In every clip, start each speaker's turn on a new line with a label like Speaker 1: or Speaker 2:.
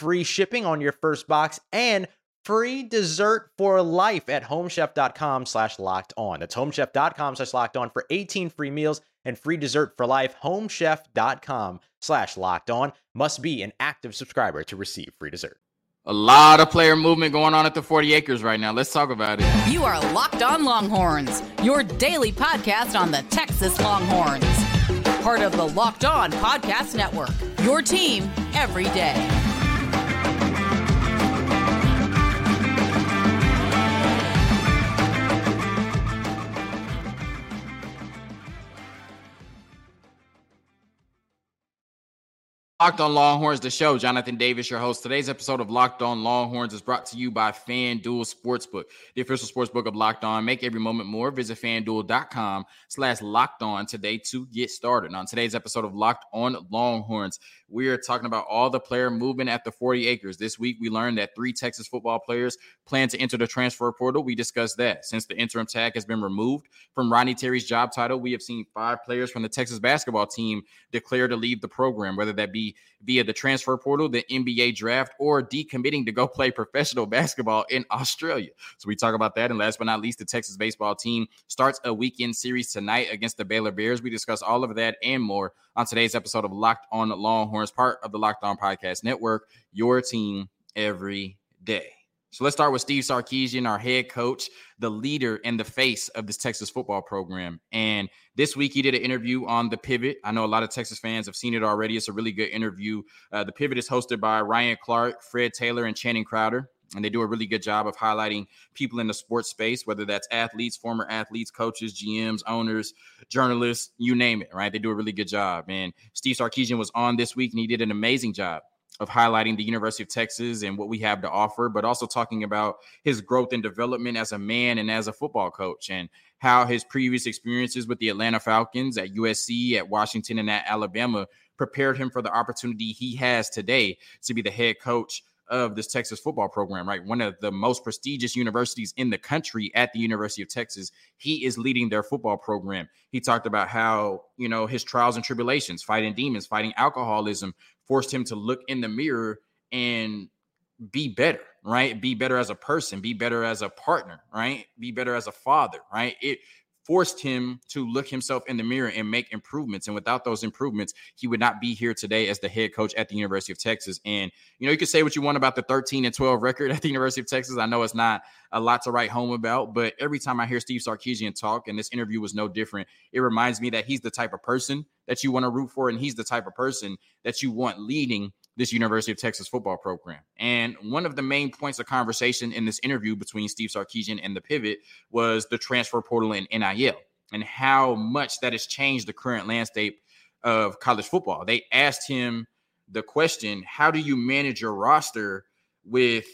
Speaker 1: free shipping on your first box, and free dessert for life at homechef.com slash locked on. That's homechef.com slash locked on for 18 free meals and free dessert for life. Homechef.com slash locked on must be an active subscriber to receive free dessert.
Speaker 2: A lot of player movement going on at the 40 acres right now. Let's talk about it.
Speaker 3: You are Locked On Longhorns, your daily podcast on the Texas Longhorns. Part of the Locked On Podcast Network, your team every day.
Speaker 2: Locked on Longhorns, the show. Jonathan Davis, your host. Today's episode of Locked on Longhorns is brought to you by FanDuel Sportsbook, the official sportsbook of Locked On. Make every moment more. Visit fanduel.com slash locked on today to get started. On today's episode of Locked on Longhorns, we are talking about all the player movement at the 40 acres. This week, we learned that three Texas football players plan to enter the transfer portal. We discussed that. Since the interim tag has been removed from Ronnie Terry's job title, we have seen five players from the Texas basketball team declare to leave the program, whether that be via the transfer portal, the NBA draft, or decommitting to go play professional basketball in Australia. So we talk about that. And last but not least, the Texas baseball team starts a weekend series tonight against the Baylor Bears. We discuss all of that and more on today's episode of Locked on Longhorns, part of the Locked On Podcast Network, your team every day. So let's start with Steve Sarkisian, our head coach, the leader and the face of this Texas football program. And this week he did an interview on The Pivot. I know a lot of Texas fans have seen it already. It's a really good interview. Uh, the Pivot is hosted by Ryan Clark, Fred Taylor, and Channing Crowder. And they do a really good job of highlighting people in the sports space, whether that's athletes, former athletes, coaches, GMs, owners, journalists, you name it, right? They do a really good job. And Steve Sarkisian was on this week and he did an amazing job of highlighting the University of Texas and what we have to offer, but also talking about his growth and development as a man and as a football coach and how his previous experiences with the Atlanta Falcons at USC, at Washington, and at Alabama prepared him for the opportunity he has today to be the head coach of this Texas football program, right? One of the most prestigious universities in the country at the University of Texas. He is leading their football program. He talked about how, you know, his trials and tribulations, fighting demons, fighting alcoholism, forced him to look in the mirror and be better, right? Be better as a person, be better as a partner, right? Be better as a father, right? It forced him to look himself in the mirror and make improvements. And without those improvements, he would not be here today as the head coach at the University of Texas. And, you know, you can say what you want about the 13 and 12 record at the University of Texas. I know it's not a lot to write home about, but every time I hear Steve Sarkisian talk, and this interview was no different, it reminds me that he's the type of person that you want to root for, and he's the type of person that you want leading this University of Texas football program. And one of the main points of conversation in this interview between Steve Sarkisian and the pivot was the transfer portal and NIL and how much that has changed the current landscape of college football. They asked him the question, how do you manage your roster with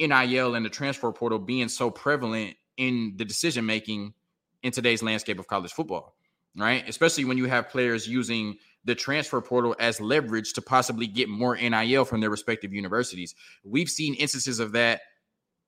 Speaker 2: NIL and the transfer portal being so prevalent in the decision making in today's landscape of college football, right? Especially when you have players using the transfer portal as leverage to possibly get more NIL from their respective universities. We've seen instances of that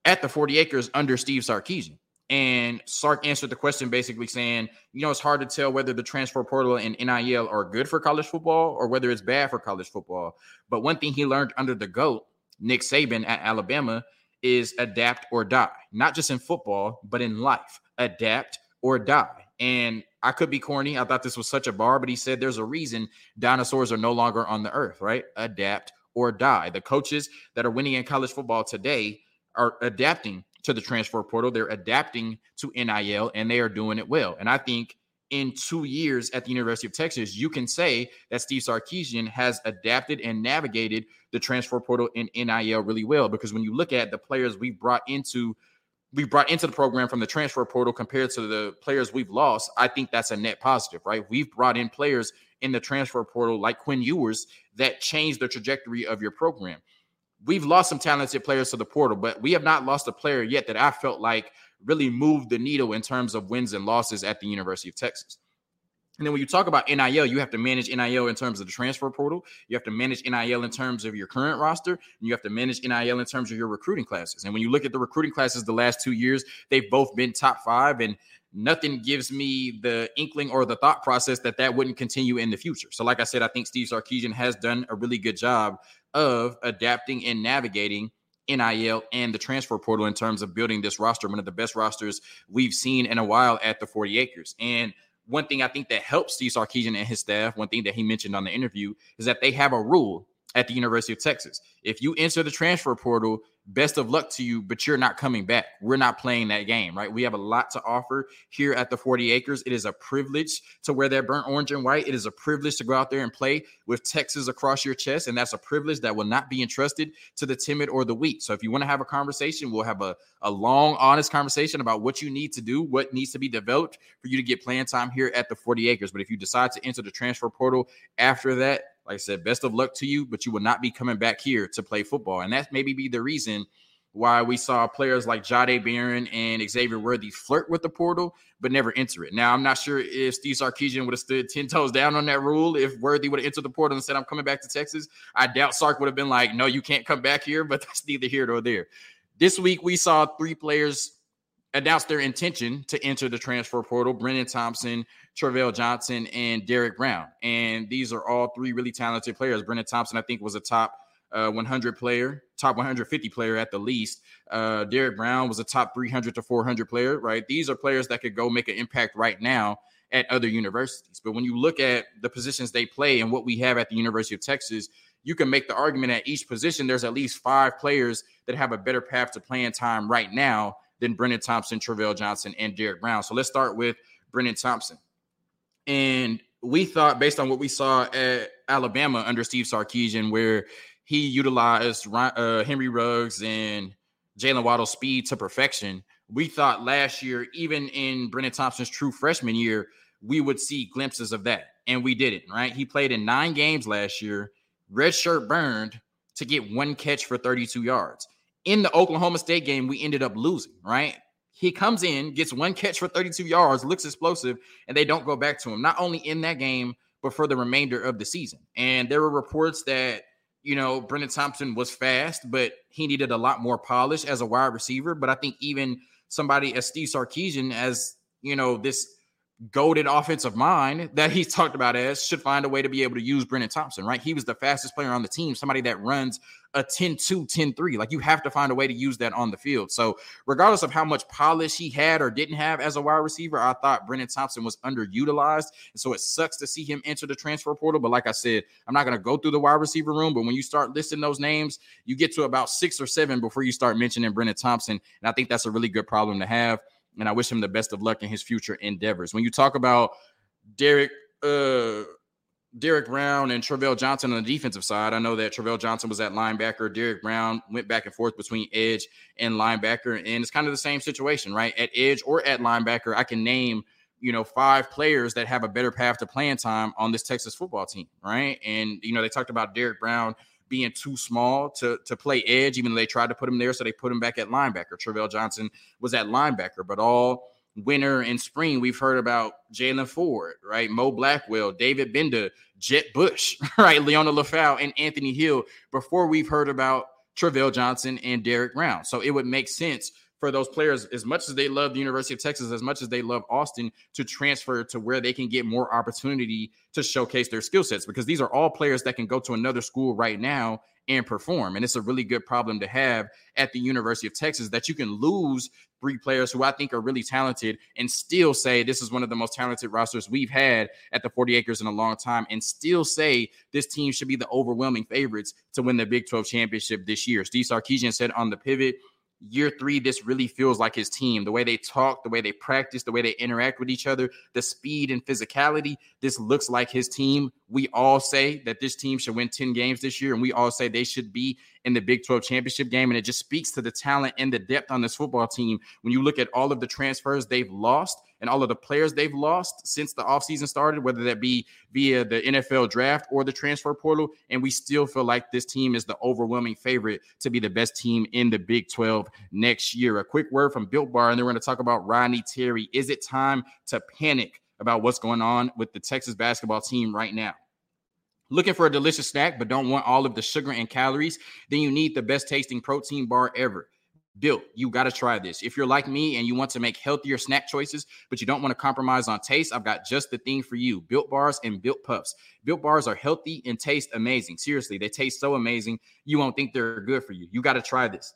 Speaker 2: at the 40 acres under Steve Sarkisian. And Sark answered the question basically saying, you know, it's hard to tell whether the transfer portal and NIL are good for college football or whether it's bad for college football. But one thing he learned under the GOAT, Nick Saban at Alabama, is adapt or die, not just in football, but in life. Adapt or die. And I could be corny. I thought this was such a bar, but he said there's a reason dinosaurs are no longer on the earth, right? Adapt or die. The coaches that are winning in college football today are adapting to the transfer portal. They're adapting to NIL and they are doing it well. And I think in two years at the University of Texas, you can say that Steve Sarkisian has adapted and navigated the transfer portal in NIL really well. Because when you look at the players we've brought into we brought into the program from the transfer portal compared to the players we've lost, I think that's a net positive, right? We've brought in players in the transfer portal like Quinn Ewers that changed the trajectory of your program. We've lost some talented players to the portal, but we have not lost a player yet that I felt like really moved the needle in terms of wins and losses at the University of Texas. And then when you talk about NIL, you have to manage NIL in terms of the transfer portal. You have to manage NIL in terms of your current roster. And you have to manage NIL in terms of your recruiting classes. And when you look at the recruiting classes the last two years, they've both been top five. And nothing gives me the inkling or the thought process that that wouldn't continue in the future. So, like I said, I think Steve Sarkisian has done a really good job of adapting and navigating NIL and the transfer portal in terms of building this roster, one of the best rosters we've seen in a while at the 40 acres. And one thing I think that helps Steve Sarkisian and his staff, one thing that he mentioned on the interview is that they have a rule at the University of Texas. If you enter the transfer portal, best of luck to you, but you're not coming back. We're not playing that game, right? We have a lot to offer here at the 40 acres. It is a privilege to wear that burnt orange and white. It is a privilege to go out there and play with Texas across your chest. And that's a privilege that will not be entrusted to the timid or the weak. So if you want to have a conversation, we'll have a, a long, honest conversation about what you need to do, what needs to be developed for you to get playing time here at the 40 acres. But if you decide to enter the transfer portal after that, like I said, best of luck to you, but you will not be coming back here to play football. And that maybe be the reason why we saw players like Jahdae Barron and Xavier Worthy flirt with the portal, but never enter it. Now, I'm not sure if Steve Sarkisian would have stood 10 toes down on that rule. If Worthy would have entered the portal and said, I'm coming back to Texas, I doubt Sark would have been like, no, you can't come back here, but that's neither here nor there. This week, we saw three players announced their intention to enter the transfer portal Brenen Thompson, Trevell Johnson, and Derrick Brown. And these are all three really talented players. Brenen Thompson, I think, was a top uh, 100 player, top 150 player at the least. Uh, Derrick Brown was a top 300 to 400 player, right? These are players that could go make an impact right now at other universities. But when you look at the positions they play and what we have at the University of Texas, you can make the argument at each position there's at least five players that have a better path to playing time right now than Brenen Thompson, Trevell Johnson, and Derrick Brown. So let's start with Brenen Thompson. And we thought, based on what we saw at Alabama under Steve Sarkisian, where he utilized uh, Henry Ruggs and Jaylen Waddle's speed to perfection, we thought last year, even in Brenen Thompson's true freshman year, we would see glimpses of that. And we didn't, right? He played in nine games last year, red shirt burned to get one catch for 32 yards in the Oklahoma State game, we ended up losing, right? He comes in, gets one catch for 32 yards, looks explosive, and they don't go back to him, not only in that game, but for the remainder of the season. And there were reports that, you know, Brenen Thompson was fast, but he needed a lot more polish as a wide receiver. But I think even somebody as Steve Sarkisian, as, you know, this goaded offensive mind that he's talked about as should find a way to be able to use Brenen Thompson, right? He was the fastest player on the team, somebody that runs a 10 2, 10 3. Like you have to find a way to use that on the field. So, regardless of how much polish he had or didn't have as a wide receiver, I thought Brenen Thompson was underutilized. And so it sucks to see him enter the transfer portal. But like I said, I'm not going to go through the wide receiver room. But when you start listing those names, you get to about six or seven before you start mentioning Brenen Thompson. And I think that's a really good problem to have and I wish him the best of luck in his future endeavors. When you talk about Derrick uh, Derrick Brown and Trevell Johnson on the defensive side, I know that Trevell Johnson was at linebacker. Derrick Brown went back and forth between edge and linebacker, and it's kind of the same situation, right? At edge or at linebacker, I can name you know five players that have a better path to playing time on this Texas football team, right? And you know they talked about Derrick Brown being too small to to play edge, even though they tried to put him there, so they put him back at linebacker. Trevell Johnson was at linebacker, but all winter and spring, we've heard about Jaylan Ford, right? Mo Blackwell, David Gbenda, Jett Bush, right? Liona Lefau and Anthony Hill before we've heard about Trevell Johnson and Derrick Brown. So it would make sense for those players, as much as they love the University of Texas, as much as they love Austin, to transfer to where they can get more opportunity to showcase their skill sets because these are all players that can go to another school right now and perform. And it's a really good problem to have at the University of Texas that you can lose three players who I think are really talented and still say this is one of the most talented rosters we've had at the 40 acres in a long time and still say this team should be the overwhelming favorites to win the Big 12 championship this year. Steve Sarkisian said on the pivot year three, this really feels like his team. The way they talk, the way they practice, the way they interact with each other, the speed and physicality. This looks like his team. We all say that this team should win 10 games this year, and we all say they should be in the Big 12 championship game. And it just speaks to the talent and the depth on this football team. When you look at all of the transfers they've lost and all of the players they've lost since the offseason started, whether that be via the NFL draft or the transfer portal, and we still feel like this team is the overwhelming favorite to be the best team in the Big 12 next year. A quick word from Built Bar, and then we're going to talk about Rodney Terry. Is it time to panic about what's going on with the Texas basketball team right now? Looking for a delicious snack, but don't want all of the sugar and calories? Then you need the best tasting protein bar ever. Built, you got to try this. If you're like me and you want to make healthier snack choices, but you don't want to compromise on taste, I've got just the thing for you Built Bars and Built Puffs. Built Bars are healthy and taste amazing. Seriously, they taste so amazing, you won't think they're good for you. You got to try this.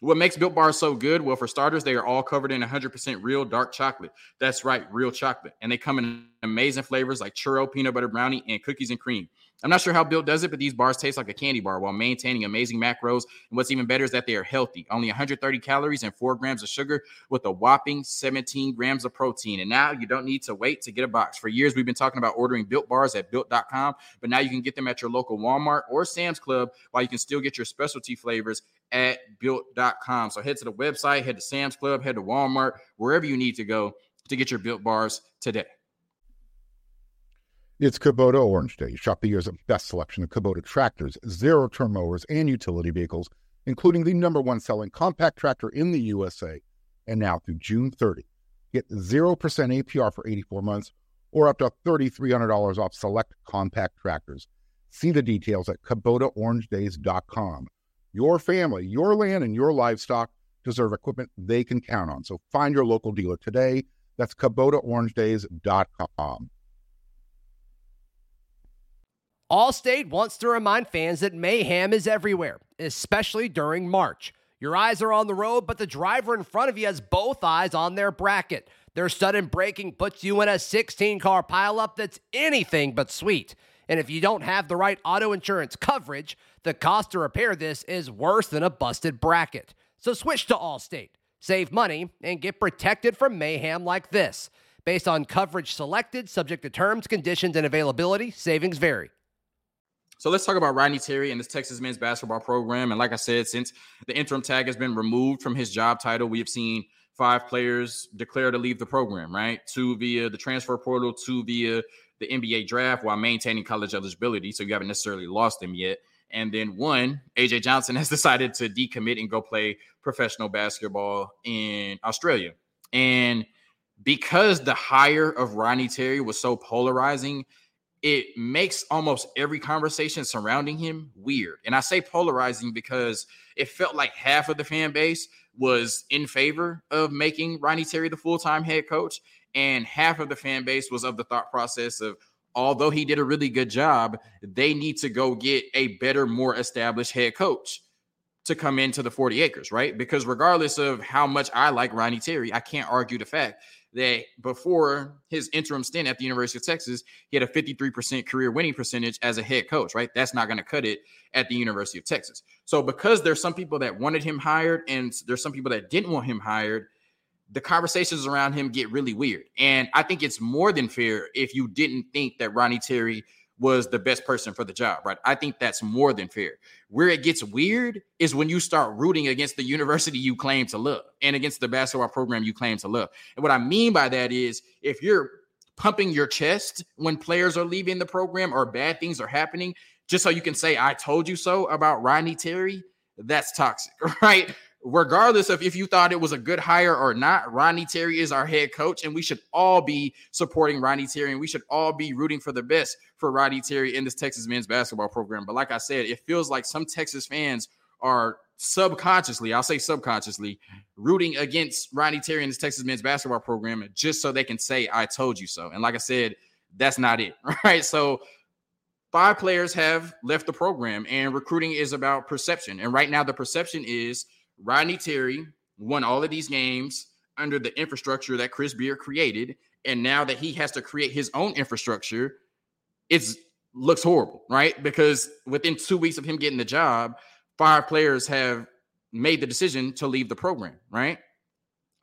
Speaker 2: What makes Built Bars so good? Well, for starters, they are all covered in 100% real dark chocolate. That's right, real chocolate. And they come in amazing flavors like churro, peanut butter brownie, and cookies and cream. I'm not sure how Built does it, but these bars taste like a candy bar while maintaining amazing macros. And what's even better is that they are healthy. Only 130 calories and 4 grams of sugar with a whopping 17 grams of protein. And now you don't need to wait to get a box. For years, we've been talking about ordering Built bars at Built.com, but now you can get them at your local Walmart or Sam's Club while you can still get your specialty flavors at Built.com. So head to the website, head to Sam's Club, head to Walmart, wherever you need to go to get your Built bars today.
Speaker 4: It's Kubota Orange Day. Shop the year's best selection of Kubota tractors, zero turn mowers, and utility vehicles, including the number one selling compact tractor in the USA. And now through June 30, get 0% APR for 84 months or up to $3,300 off select compact tractors. See the details at KubotaOrangeDays.com. Your family, your land, and your livestock deserve equipment they can count on. So find your local dealer today. That's KubotaOrangeDays.com.
Speaker 5: Allstate wants to remind fans that mayhem is everywhere, especially during March. Your eyes are on the road, but the driver in front of you has both eyes on their bracket. Their sudden braking puts you in a 16 car pileup that's anything but sweet. And if you don't have the right auto insurance coverage, the cost to repair this is worse than a busted bracket. So switch to Allstate, save money, and get protected from mayhem like this. Based on coverage selected, subject to terms, conditions, and availability, savings vary.
Speaker 2: So let's talk about Rodney Terry and this Texas men's basketball program. And like I said, since the interim tag has been removed from his job title, we have seen five players declare to leave the program, right? Two via the transfer portal, two via the NBA draft while maintaining college eligibility. So you haven't necessarily lost them yet. And then one, AJ Johnson has decided to decommit and go play professional basketball in Australia. And because the hire of Ronnie Terry was so polarizing, it makes almost every conversation surrounding him weird. And I say polarizing because it felt like half of the fan base was in favor of making Ronnie Terry the full time head coach, and half of the fan base was of the thought process of, although he did a really good job, they need to go get a better, more established head coach to come into the 40 acres, right? Because regardless of how much I like Ronnie Terry, I can't argue the fact that before his interim stint at the University of Texas, he had a 53% career winning percentage as a head coach, right? That's not going to cut it at the University of Texas. So, because there's some people that wanted him hired and there's some people that didn't want him hired, the conversations around him get really weird. And I think it's more than fair if you didn't think that Ronnie Terry was the best person for the job, right? I think that's more than fair. Where it gets weird is when you start rooting against the university you claim to love and against the basketball program you claim to love. And what I mean by that is if you're pumping your chest when players are leaving the program or bad things are happening, just so you can say, I told you so about Ronnie Terry, that's toxic, right? Regardless of if you thought it was a good hire or not, Ronnie Terry is our head coach, and we should all be supporting Ronnie Terry, and we should all be rooting for the best for Ronnie Terry in this Texas men's basketball program. But like I said, it feels like some Texas fans are subconsciously, I'll say subconsciously, rooting against Ronnie Terry and this Texas men's basketball program just so they can say, I told you so. And like I said, that's not it, right? So five players have left the program, and recruiting is about perception. And right now, the perception is – Rodney Terry won all of these games under the infrastructure that Chris Beard created. And now that he has to create his own infrastructure, it's looks horrible, right? Because within two weeks of him getting the job, five players have made the decision to leave the program, right?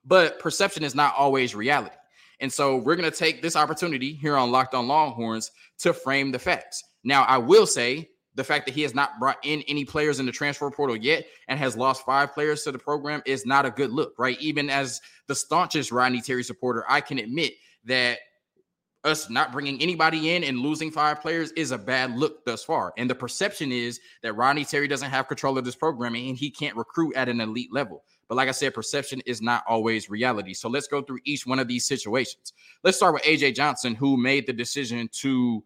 Speaker 2: But perception is not always reality. And so we're going to take this opportunity here on Locked on Longhorns to frame the facts. Now, I will say the fact that he has not brought in any players in the transfer portal yet and has lost five players to the program is not a good look, right? Even as the staunchest Rodney Terry supporter, I can admit that us not bringing anybody in and losing five players is a bad look thus far. And the perception is that Rodney Terry doesn't have control of this program and he can't recruit at an elite level. But like I said, perception is not always reality. So let's go through each one of these situations. Let's start with AJ Johnson, who made the decision to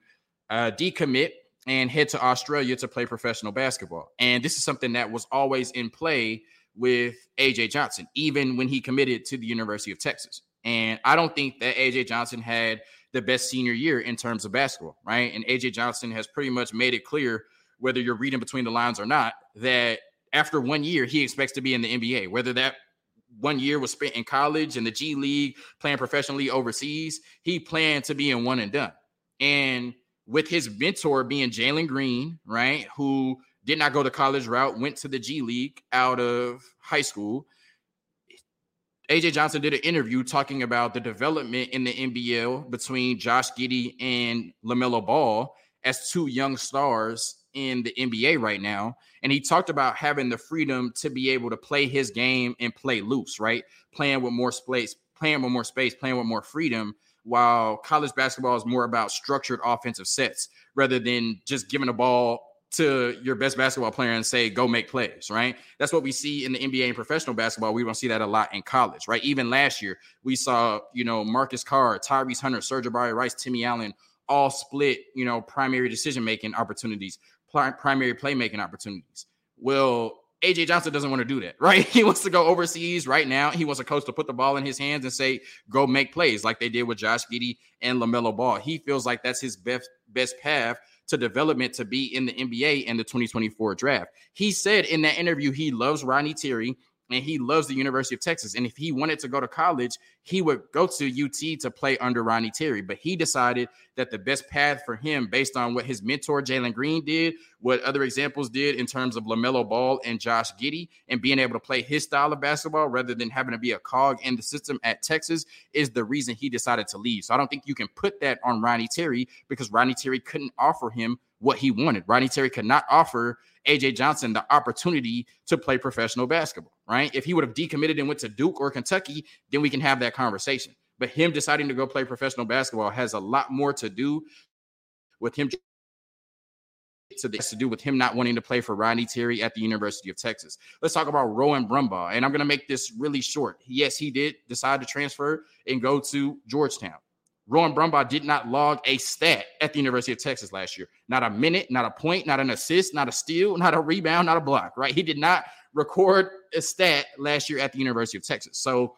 Speaker 2: uh, decommit and head to Australia to play professional basketball. And this is something that was always in play with AJ Johnson, even when he committed to the University of Texas. And I don't think that AJ Johnson had the best senior year in terms of basketball, right? And AJ Johnson has pretty much made it clear, whether you're reading between the lines or not, that after one year, he expects to be in the NBA, whether that one year was spent in college and the G League, playing professionally overseas, he planned to be in one and done. And with his mentor being Jalen Green, right, who did not go the college route, went to the G League out of high school. AJ Johnson did an interview talking about the development in the NBL between Josh Giddey and LaMelo Ball as two young stars in the NBA right now. And he talked about having the freedom to be able to play his game and play loose, right? Playing with more space, playing with more space, playing with more freedom while college basketball is more about structured offensive sets rather than just giving a ball to your best basketball player and say, go make plays, right? That's what we see in the NBA and professional basketball. We don't see that a lot in college, right? Even last year, we saw, you know, Marcus Carr, Tyrese Hunter, Sir'Jabari Rice, Timmy Allen all split, you know, primary decision making opportunities, primary playmaking opportunities. Well, AJ Johnson doesn't want to do that, right? He wants to go overseas right now. He wants a coach to put the ball in his hands and say, go make plays like they did with Josh Giddey and LaMelo Ball. He feels like that's his best, best path to development to be in the NBA in the 2024 draft. He said in that interview he loves Ronnie Terry and he loves the University of Texas. And if he wanted to go to college, he would go to UT to play under Ronnie Terry. But he decided that the best path for him, based on what his mentor Jalen Green did, what other examples did in terms of LaMelo Ball and Josh Giddey, and being able to play his style of basketball rather than having to be a cog in the system at Texas, is the reason he decided to leave. So I don't think you can put that on Ronnie Terry because Ronnie Terry couldn't offer him what he wanted. Ronnie Terry could not offer AJ Johnson the opportunity to play professional basketball, right? If he would have decommitted and went to Duke or Kentucky, then we can have that conversation. But him deciding to go play professional basketball has a lot more to do with him to this to do with him not wanting to play for Rodney Terry at the University of Texas. Let's talk about Rowan Brumbaugh, and I'm going to make this really short. Yes, he did decide to transfer and go to Georgetown. Rowan Brumbaugh did not log a stat at the University of Texas last year. Not a minute, not a point, not an assist, not a steal, not a rebound, not a block, right? He did not record a stat last year at the University of Texas. So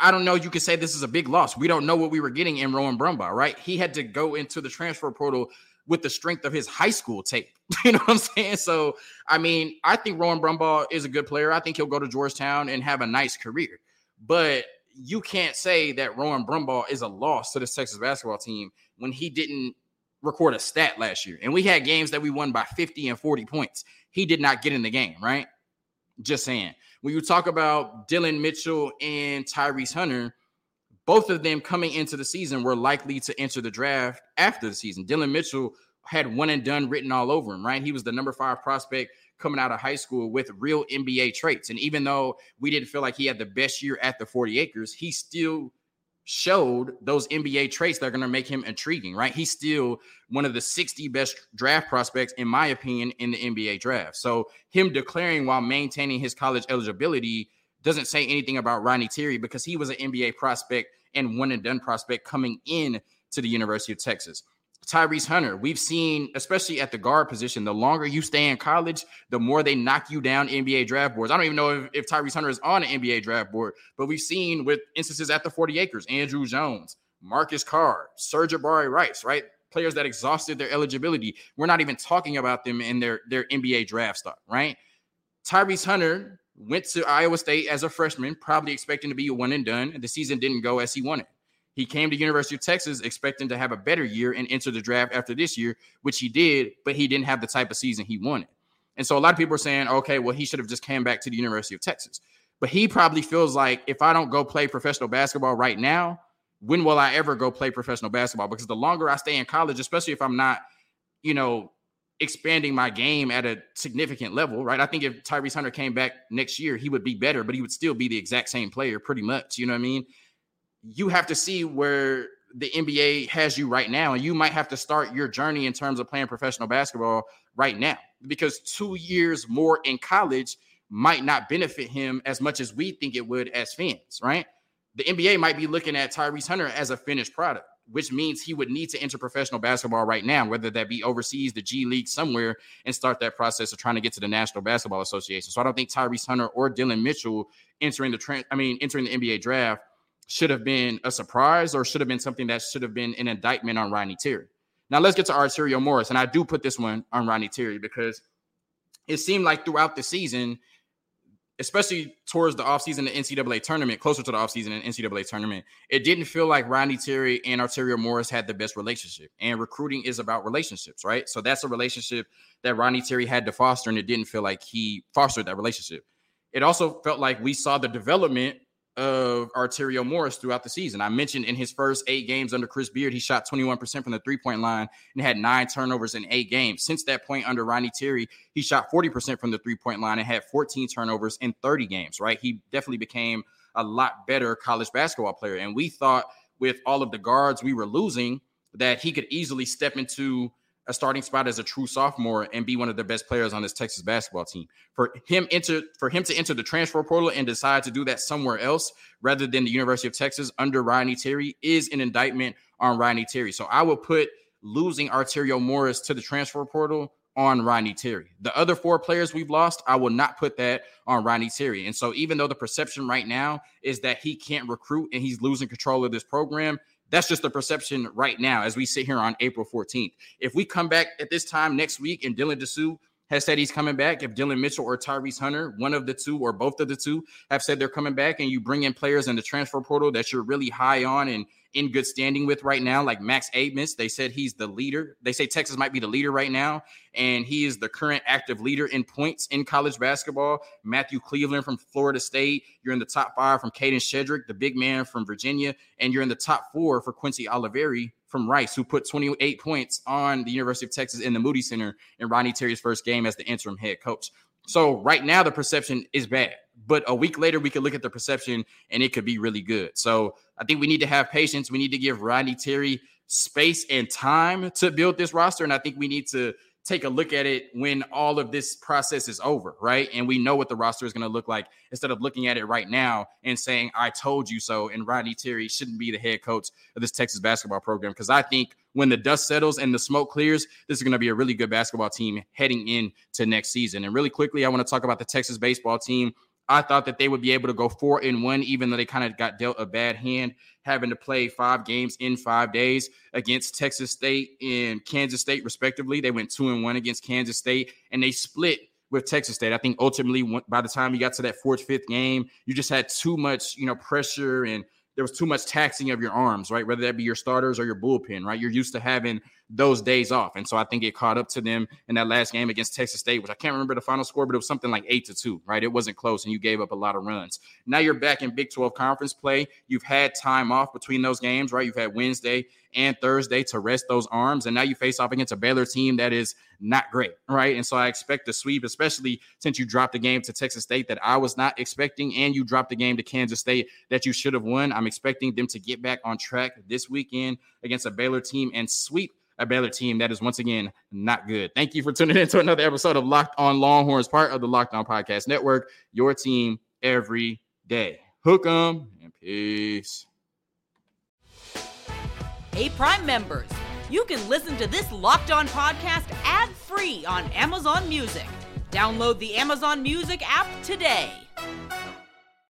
Speaker 2: I don't know. You could say this is a big loss. We don't know what we were getting in Rowan Brumbaugh, right? He had to go into the transfer portal with the strength of his high school tape. You know what I'm saying? So, I mean, I think Rowan Brumbaugh is a good player. I think he'll go to Georgetown and have a nice career. But you can't say that Rowan Brumbaugh is a loss to the Texas basketball team when he didn't record a stat last year. And we had games that we won by 50 and 40 points. He did not get in the game, right? Just saying. When you talk about Dillon Mitchell and Tyrese Hunter, both of them coming into the season were likely to enter the draft after the season. Dillon Mitchell had one and done written all over him, right? He was the number five prospect coming out of high school with real NBA traits. And even though we didn't feel like he had the best year at the 40 acres, he still showed those NBA traits that are going to make him intriguing, right? He's still one of the 60 best draft prospects, in my opinion, in the NBA draft. So him declaring while maintaining his college eligibility doesn't say anything about Ronnie Terry because he was an NBA prospect and one and done prospect coming in to the University of Texas. Tyrese Hunter, we've seen, especially at the guard position, the longer you stay in college, the more they knock you down NBA draft boards. I don't even know if, if Tyrese Hunter is on an NBA draft board, but we've seen with instances at the 40 acres, Andrew Jones, Marcus Carr, Serge Sir'Jabari Rice, right? Players that exhausted their eligibility. We're not even talking about them in their, their NBA draft stock, right? Tyrese Hunter went to Iowa State as a freshman, probably expecting to be a one and done. And the season didn't go as he wanted. He came to University of Texas expecting to have a better year and enter the draft after this year, which he did, but he didn't have the type of season he wanted. And so a lot of people are saying, okay, well, he should have just came back to the University of Texas. But he probably feels like if I don't go play professional basketball right now, when will I ever go play professional basketball? Because the longer I stay in college, especially if I'm not, you know, expanding my game at a significant level, right? I think if Tyrese Hunter came back next year, he would be better, but he would still be the exact same player pretty much. You know what I mean? You have to see where the NBA has you right now, and you might have to start your journey in terms of playing professional basketball right now because two years more in college might not benefit him as much as we think it would as fans, right? The NBA might be looking at Tyrese Hunter as a finished product, which means he would need to enter professional basketball right now, whether that be overseas, the G League, somewhere, and start that process of trying to get to the National Basketball Association. So I don't think Tyrese Hunter or Dillon Mitchell entering the trend, I mean, entering the NBA draft should have been a surprise or should have been something that should have been an indictment on Rodney Terry. Now let's get to Arterio Morris. And I do put this one on Rodney Terry because it seemed like throughout the season, especially towards the offseason, the NCAA tournament, closer to the offseason and NCAA tournament, it didn't feel like Rodney Terry and Arterio Morris had the best relationship. And recruiting is about relationships, right? So that's a relationship that Rodney Terry had to foster, and it didn't feel like he fostered that relationship. It also felt like we saw the development of Arterio Morris throughout the season. I mentioned in his first eight games under Chris Beard, he shot 21% from the three point line and had nine turnovers in eight games. Since that point under Ronnie Terry, he shot 40% from the three point line and had 14 turnovers in 30 games, right? He definitely became a lot better college basketball player. And we thought with all of the guards we were losing that he could easily step into a starting spot as a true sophomore and be one of the best players on this Texas basketball team. For him enter for him to enter the transfer portal and decide to do that somewhere else rather than the University of Texas under Rodney Terry is an indictment on Rodney Terry. So I would put losing Arterio Morris to the transfer portal on Rodney Terry. The other four players we've lost, I will not put that on Rodney Terry. And so even though the perception right now is that he can't recruit and he's losing control of this program, that's just the perception right now as we sit here on April 14th. If we come back at this time next week and Dylan Disu has said he's coming back, if Dillon Mitchell or Tyrese Hunter, one of the two or both of the two, have said they're coming back, and you bring in players in the transfer portal that you're really high on and in good standing with right now, like Max Abmas. They said he's the leader. They say Texas might be the leader right now, and he is the current active leader in points in college basketball. Matthew Cleveland from Florida State. You're in the top five from Kadin Shedrick, the big man from Virginia, and you're in the top four for Quincy Olivari from Rice, who put 28 points on the University of Texas in the Moody Center in Ronnie Terry's first game as the interim head coach. So right now the perception is bad, but a week later we could look at the perception and it could be really good. So I think we need to have patience. We need to give Rodney Terry space and time to build this roster, and I think we need to take a look at it when all of this process is over, right? And we know what the roster is going to look like instead of looking at it right now and saying, I told you so. And Rodney Terry shouldn't be the head coach of this Texas basketball program. Because I think when the dust settles and the smoke clears, this is going to be a really good basketball team heading into next season. And really quickly, I want to talk about the Texas baseball team. I thought that they would be able to go four and one, even though they kind of got dealt a bad hand, having to play five games in five days against Texas State and Kansas State, respectively. They went two and one against Kansas State, and they split with Texas State. I think ultimately, by the time you got to that fourth, fifth game, you just had too much, you know, pressure and there was too much taxing of your arms, right? Whether that be your starters or your bullpen, right? You're used to having those days off. And so I think it caught up to them in that last game against Texas State, which I can't remember the final score, but it was something like eight to two, right? It wasn't close and you gave up a lot of runs. Now you're back in Big 12 conference play. You've had time off between those games, right? You've had Wednesday and Thursday to rest those arms. And now you face off against a Baylor team that is not great, right? And so I expect the sweep, especially since you dropped the game to Texas State that I was not expecting, and you dropped the game to Kansas State that you should have won. I'm expecting them to get back on track this weekend against a Baylor team and sweep a Baylor team that is once again not good. Thank you for tuning in to another episode of Locked On Longhorns, part of the Locked On Podcast Network, your team every day. Hook 'em and peace.
Speaker 3: Hey, Prime members, you can listen to this Locked On podcast ad free on Amazon Music. Download the Amazon Music app today.